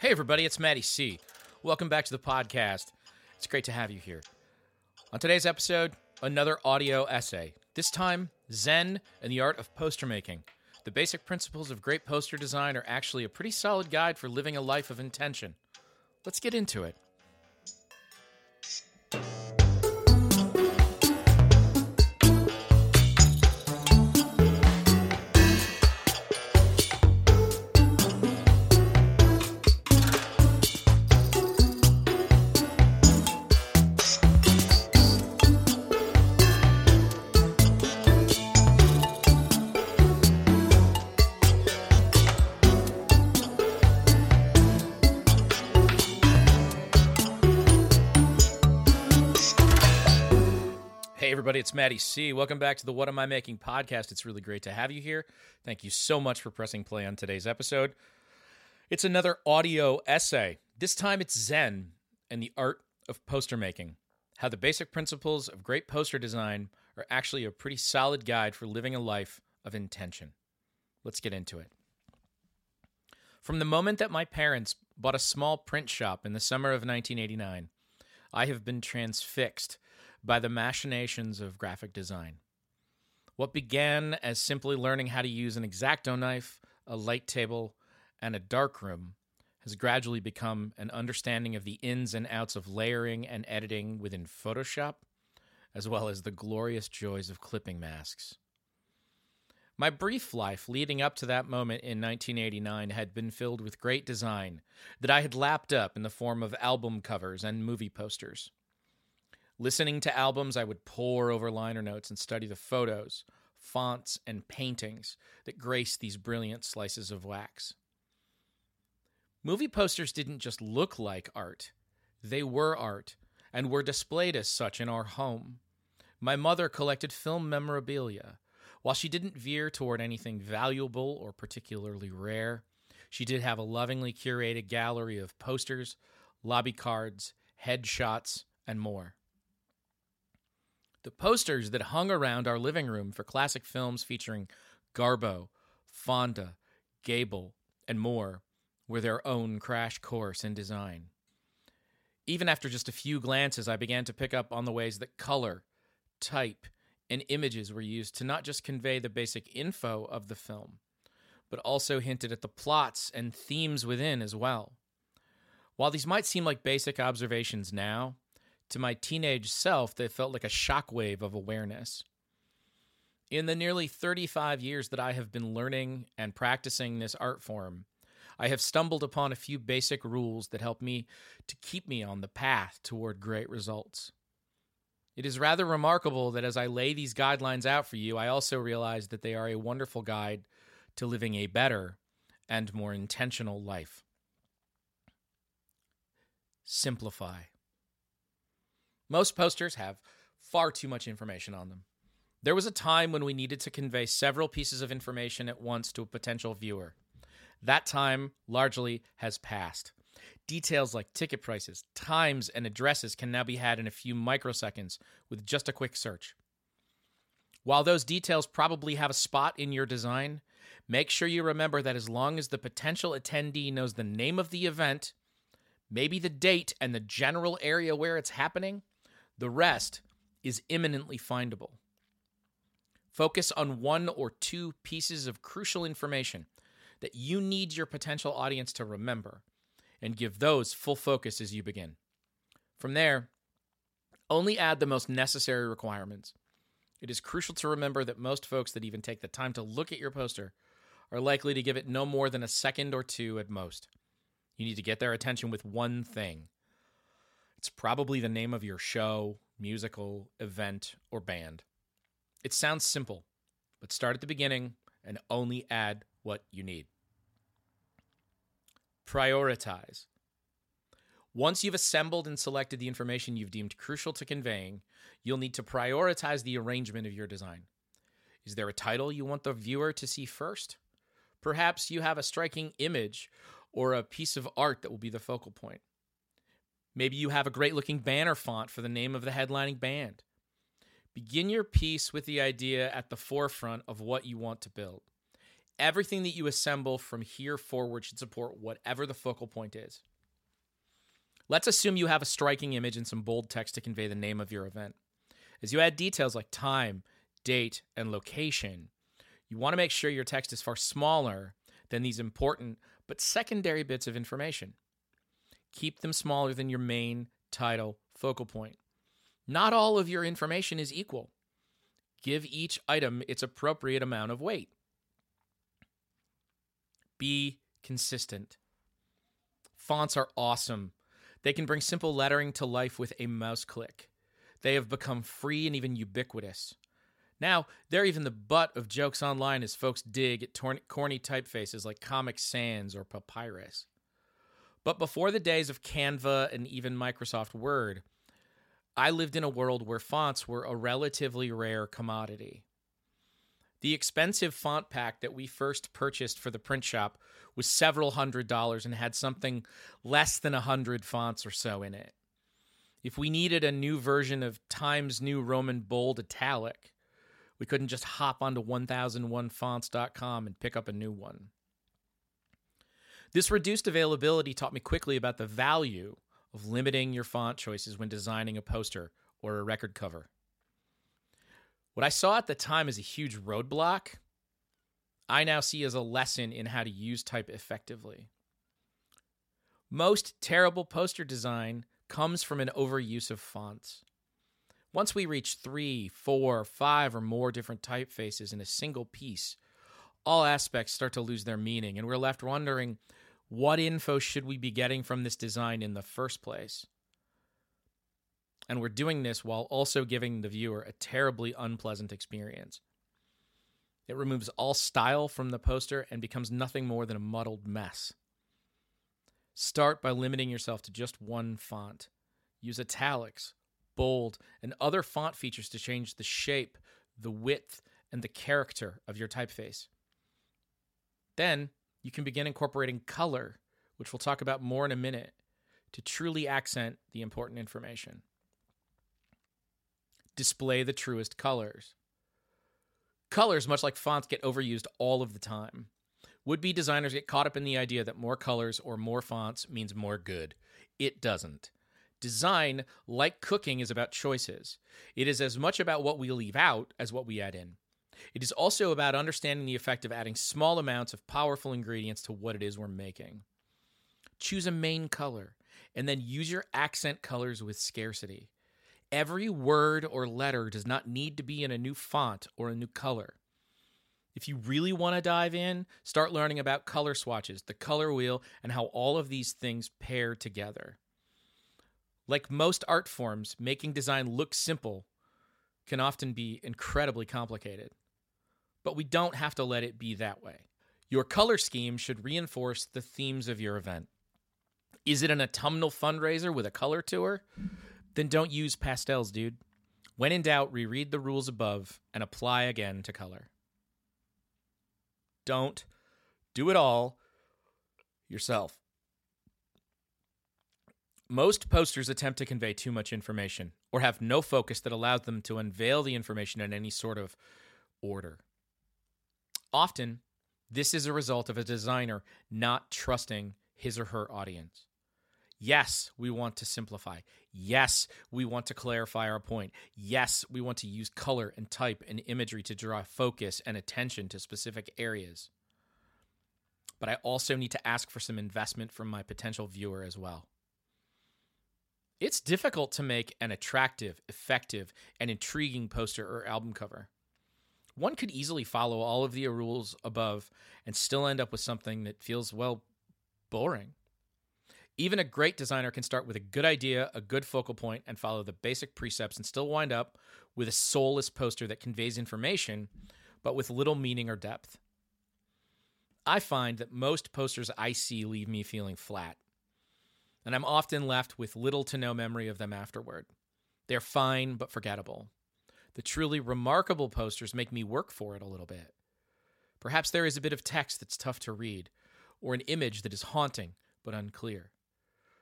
Hey, everybody, it's Maddie C. Welcome back to the podcast. It's great to have you here. On today's episode, another audio essay. This time, Zen and the art of poster making. The basic principles of great poster design are actually a pretty solid guide for living a life of intention. Let's get into it. Everybody, it's Maddie C. Welcome back to the What Am I Making podcast. It's really great to have you here. Thank you so much for pressing play on today's episode. It's another audio essay. This time it's Zen and the art of poster making. How the basic principles of great poster design are actually a pretty solid guide for living a life of intention. Let's get into it. From the moment that my parents bought a small print shop in the summer of 1989, I have been transfixed by the machinations of graphic design. What began as simply learning how to use an X-Acto knife, a light table, and a darkroom has gradually become an understanding of the ins and outs of layering and editing within Photoshop, as well as the glorious joys of clipping masks. My brief life leading up to that moment in 1989 had been filled with great design that I had lapped up in the form of album covers and movie posters. Listening to albums, I would pore over liner notes and study the photos, fonts, and paintings that grace these brilliant slices of wax. Movie posters didn't just look like art, they were art and were displayed as such in our home. My mother collected film memorabilia. While she didn't veer toward anything valuable or particularly rare, she did have a lovingly curated gallery of posters, lobby cards, headshots, and more. The posters that hung around our living room for classic films featuring Garbo, Fonda, Gable, and more were their own crash course in design. Even after just a few glances, I began to pick up on the ways that color, type, and images were used to not just convey the basic info of the film, but also hinted at the plots and themes within as well. While these might seem like basic observations now, to my teenage self, they felt like a shockwave of awareness. In the nearly 35 years that I have been learning and practicing this art form, I have stumbled upon a few basic rules that help me to keep me on the path toward great results. It is rather remarkable that as I lay these guidelines out for you, I also realize that they are a wonderful guide to living a better and more intentional life. Simplify. Most posters have far too much information on them. There was a time when we needed to convey several pieces of information at once to a potential viewer. That time largely has passed. Details like ticket prices, times, and addresses can now be had in a few microseconds with just a quick search. While those details probably have a spot in your design, make sure you remember that as long as the potential attendee knows the name of the event, maybe the date and the general area where it's happening, the rest is imminently findable. Focus on one or two pieces of crucial information that you need your potential audience to remember and give those full focus as you begin. From there, only add the most necessary requirements. It is crucial to remember that most folks that even take the time to look at your poster are likely to give it no more than a second or two at most. You need to get their attention with one thing. It's probably the name of your show, musical, event, or band. It sounds simple, but start at the beginning and only add what you need. Prioritize. Once you've assembled and selected the information you've deemed crucial to conveying, you'll need to prioritize the arrangement of your design. Is there a title you want the viewer to see first? Perhaps you have a striking image or a piece of art that will be the focal point. Maybe you have a great looking banner font for the name of the headlining band. Begin your piece with the idea at the forefront of what you want to build. everything that you assemble from here forward should support whatever the focal point is. Let's assume you have a striking image and some bold text to convey the name of your event. As you add details like time, date, and location, you want to make sure your text is far smaller than these important but secondary bits of information. Keep them smaller than your main title focal point. Not all of your information is equal. Give each item its appropriate amount of weight. Be consistent. Fonts are awesome. They can bring simple lettering to life with a mouse click. They have become free and even ubiquitous. Now, they're even the butt of jokes online as folks dig at corny typefaces like Comic Sans or Papyrus. But before the days of Canva and even Microsoft Word, I lived in a world where fonts were a relatively rare commodity. The expensive font pack that we first purchased for the print shop was several hundred dollars and had something less than a hundred fonts or so in it. If we needed a new version of Times New Roman Bold Italic, we couldn't just hop onto 1001fonts.com and pick up a new one. This reduced availability taught me quickly about the value of limiting your font choices when designing a poster or a record cover. What I saw at the time as a huge roadblock, I now see as a lesson in how to use type effectively. Most terrible poster design comes from an overuse of fonts. Once we reach three, four, five, or more different typefaces in a single piece, all aspects start to lose their meaning, and we're left wondering what info should we be getting from this design in the first place? And we're doing this while also giving the viewer a terribly unpleasant experience. It removes all style from the poster and becomes nothing more than a muddled mess. Start by limiting yourself to just one font. Use italics, bold, and other font features to change the shape, the width, and the character of your typeface. Then you can begin incorporating color, which we'll talk about more in a minute, to truly accent the important information. Display the truest colors. Colors, much like fonts, get overused all of the time. Would be designers get caught up in the idea that more colors or more fonts means more good. It doesn't. Design, like cooking, is about choices. It is as much about what we leave out as what we add in. It is also about understanding the effect of adding small amounts of powerful ingredients to what it is we're making. Choose a main color and then use your accent colors with scarcity. Every word or letter does not need to be in a new font or a new color. If you really want to dive in, start learning about color swatches, the color wheel, and how all of these things pair together. Like most art forms, making design look simple can often be incredibly complicated but we don't have to let it be that way. Your color scheme should reinforce the themes of your event. Is it an autumnal fundraiser with a color tour? Then don't use pastels, dude. When in doubt, reread the rules above and apply again to color. Don't do it all yourself. Most posters attempt to convey too much information or have no focus that allows them to unveil the information in any sort of order. Often, this is a result of a designer not trusting his or her audience. Yes, we want to simplify. Yes, we want to clarify our point. Yes, we want to use color and type and imagery to draw focus and attention to specific areas. But I also need to ask for some investment from my potential viewer as well. It's difficult to make an attractive, effective, and intriguing poster or album cover one could easily follow all of the rules above and still end up with something that feels, well, boring. Even a great designer can start with a good idea, a good focal point, and follow the basic precepts and still wind up with a soulless poster that conveys information, but with little meaning or depth. I find that most posters I see leave me feeling flat, and I'm often left with little to no memory of them afterward. They're fine but forgettable. The truly remarkable posters make me work for it a little bit. Perhaps there is a bit of text that's tough to read, or an image that is haunting but unclear.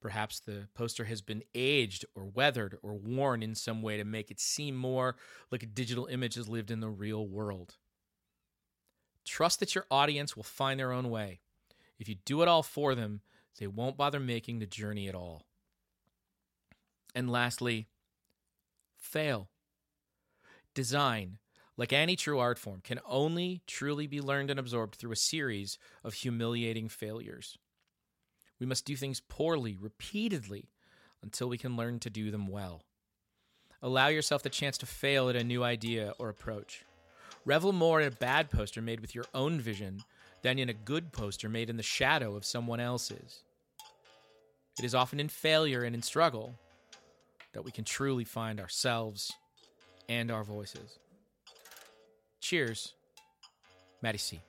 Perhaps the poster has been aged or weathered or worn in some way to make it seem more like a digital image has lived in the real world. Trust that your audience will find their own way. If you do it all for them, they won't bother making the journey at all. And lastly, fail. Design, like any true art form, can only truly be learned and absorbed through a series of humiliating failures. We must do things poorly, repeatedly, until we can learn to do them well. Allow yourself the chance to fail at a new idea or approach. Revel more in a bad poster made with your own vision than in a good poster made in the shadow of someone else's. It is often in failure and in struggle that we can truly find ourselves and our voices. Cheers, Maddie C.